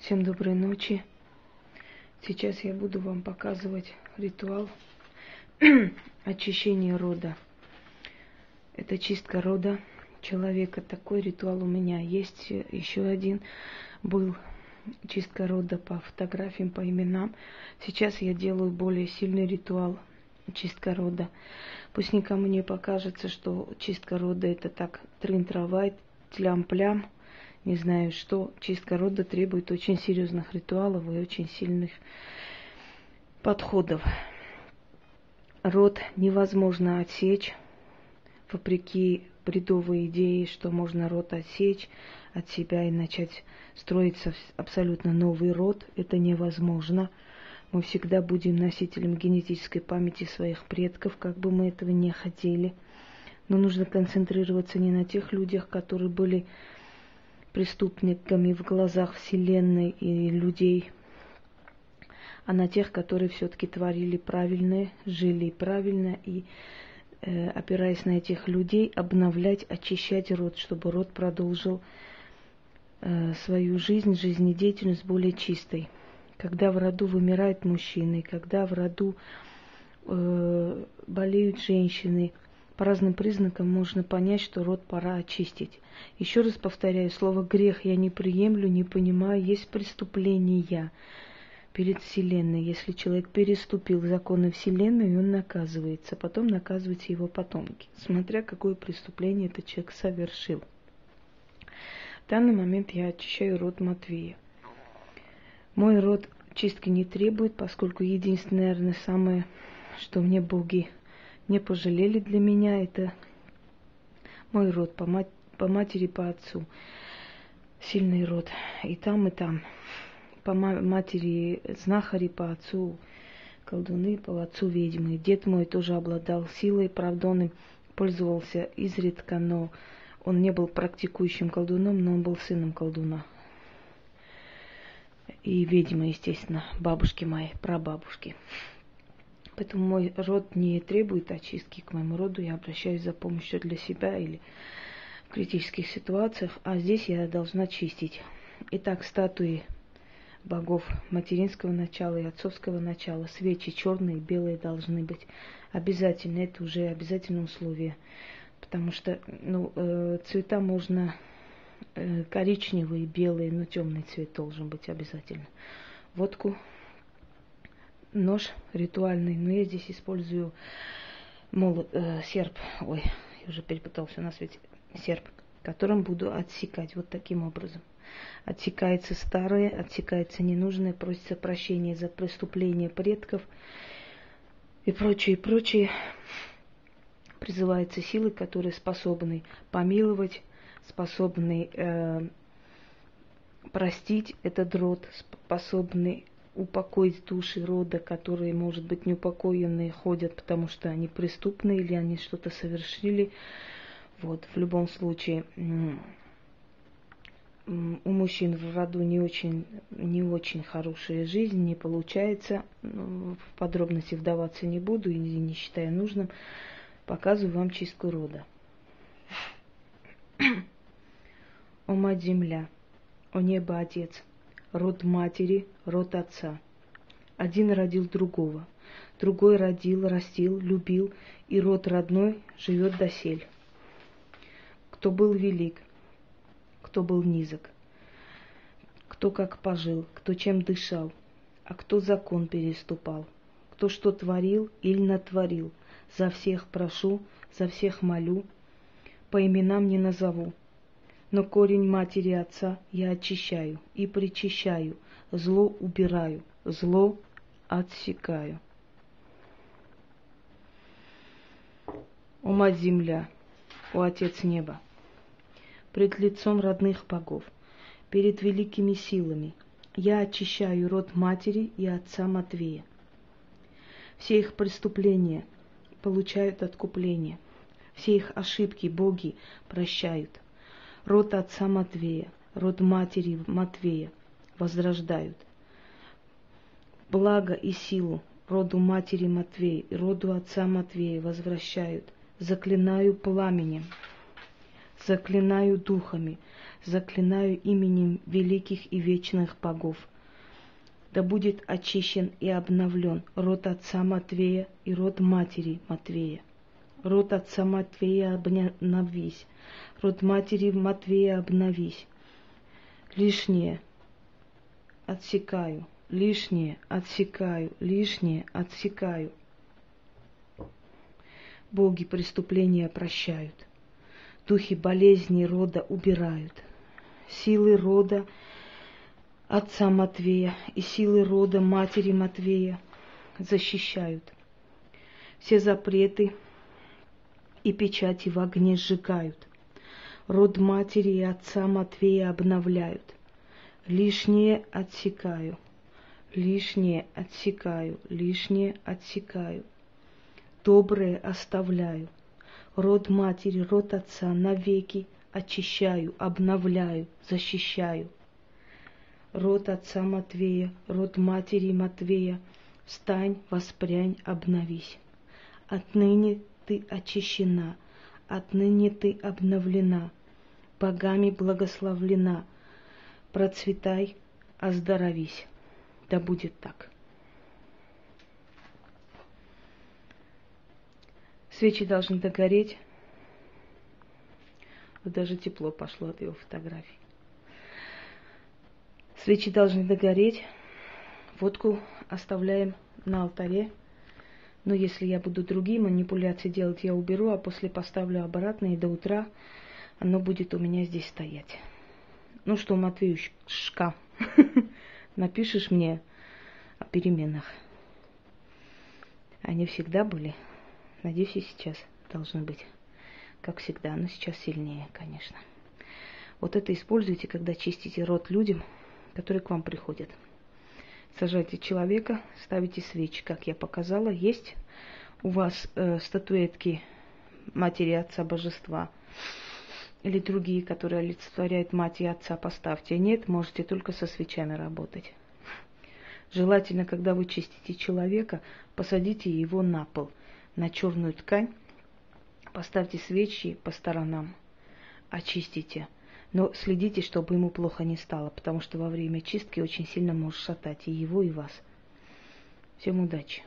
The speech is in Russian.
Всем доброй ночи. Сейчас я буду вам показывать ритуал очищения рода. Это чистка рода человека. Такой ритуал у меня есть. Еще один был чистка рода по фотографиям, по именам. Сейчас я делаю более сильный ритуал чистка рода. Пусть никому не покажется, что чистка рода это так трын-травай, тлям-плям – не знаю что, чистка рода требует очень серьезных ритуалов и очень сильных подходов. Род невозможно отсечь, вопреки бредовой идее, что можно род отсечь от себя и начать строиться абсолютно новый род. Это невозможно. Мы всегда будем носителем генетической памяти своих предков, как бы мы этого не хотели. Но нужно концентрироваться не на тех людях, которые были преступниками в глазах Вселенной и людей, а на тех, которые все-таки творили правильное, жили правильно и, э, опираясь на этих людей, обновлять, очищать род, чтобы род продолжил э, свою жизнь, жизнедеятельность более чистой. Когда в роду вымирают мужчины, когда в роду э, болеют женщины – по разным признакам можно понять, что род пора очистить. Еще раз повторяю, слово грех я не приемлю, не понимаю, есть преступление перед Вселенной. Если человек переступил законы Вселенной, он наказывается, потом наказываются его потомки, смотря какое преступление этот человек совершил. В данный момент я очищаю род Матвея. Мой род чистки не требует, поскольку единственное, наверное, самое, что мне боги не пожалели для меня. Это мой род по, мать, по матери, по отцу. Сильный род. И там, и там. По матери знахари, по отцу колдуны, по отцу ведьмы. Дед мой тоже обладал силой, правда, он пользовался изредка, но он не был практикующим колдуном, но он был сыном колдуна. И ведьма, естественно, бабушки моей, прабабушки. Поэтому мой род не требует очистки к моему роду. Я обращаюсь за помощью для себя или в критических ситуациях, а здесь я должна чистить. Итак, статуи богов материнского начала и отцовского начала, свечи черные и белые должны быть. Обязательно, это уже обязательное условие. Потому что ну, э, цвета можно э, коричневые, белые, но темный цвет должен быть обязательно. Водку нож ритуальный, но я здесь использую молот, э, серп, ой, я уже перепутался на свете, серп, которым буду отсекать вот таким образом. Отсекается старое, отсекается ненужное, просится прощения за преступления предков и прочее, и прочее. Призываются силы, которые способны помиловать, способны э, простить этот род, способны упокоить души рода, которые, может быть, неупокоенные ходят, потому что они преступные или они что-то совершили. Вот, в любом случае, у мужчин в роду не очень, не очень хорошая жизнь, не получается. Ну, в подробности вдаваться не буду и не считаю нужным. Показываю вам чистку рода. О мать земля, о небо отец, род матери, род отца. Один родил другого, другой родил, растил, любил, и род родной живет досель. Кто был велик, кто был низок, кто как пожил, кто чем дышал, а кто закон переступал, кто что творил или натворил, за всех прошу, за всех молю, по именам не назову, но корень матери отца я очищаю и причищаю, зло убираю, зло отсекаю. О мать земля, о отец неба, пред лицом родных богов, перед великими силами, я очищаю род матери и отца Матвея. Все их преступления получают откупление, все их ошибки боги прощают – род отца Матвея, род матери Матвея возрождают. Благо и силу роду матери Матвея и роду отца Матвея возвращают. Заклинаю пламенем, заклинаю духами, заклинаю именем великих и вечных богов. Да будет очищен и обновлен род отца Матвея и род матери Матвея. Род отца Матвея обновись, род матери Матвея обновись. Лишнее отсекаю, лишнее отсекаю, лишнее отсекаю. Боги преступления прощают, духи болезни рода убирают, силы рода отца Матвея и силы рода матери Матвея защищают. Все запреты и печати в огне сжигают. Род матери и отца Матвея обновляют. Лишнее отсекаю, лишнее отсекаю, лишнее отсекаю доброе оставляю. Род матери, род отца навеки очищаю, обновляю, защищаю. Род отца Матвея, род матери Матвея, встань, воспрянь, обновись. Отныне ты очищена, отныне ты обновлена, богами благословлена. Процветай, оздоровись. Да будет так. Свечи должны догореть. Вот даже тепло пошло от его фотографий. Свечи должны догореть. Водку оставляем на алтаре. Но если я буду другие манипуляции делать, я уберу, а после поставлю обратно, и до утра оно будет у меня здесь стоять. Ну что, Матвеюшка, напишешь мне о переменах? Они всегда были. Надеюсь, и сейчас должны быть, как всегда, но сейчас сильнее, конечно. Вот это используйте, когда чистите рот людям, которые к вам приходят. Сажайте человека, ставите свечи, как я показала. Есть у вас э, статуэтки матери отца божества или другие, которые олицетворяют мать и отца, поставьте. Нет, можете только со свечами работать. Желательно, когда вы чистите человека, посадите его на пол – на черную ткань, поставьте свечи по сторонам, очистите. Но следите, чтобы ему плохо не стало, потому что во время чистки очень сильно может шатать и его, и вас. Всем удачи!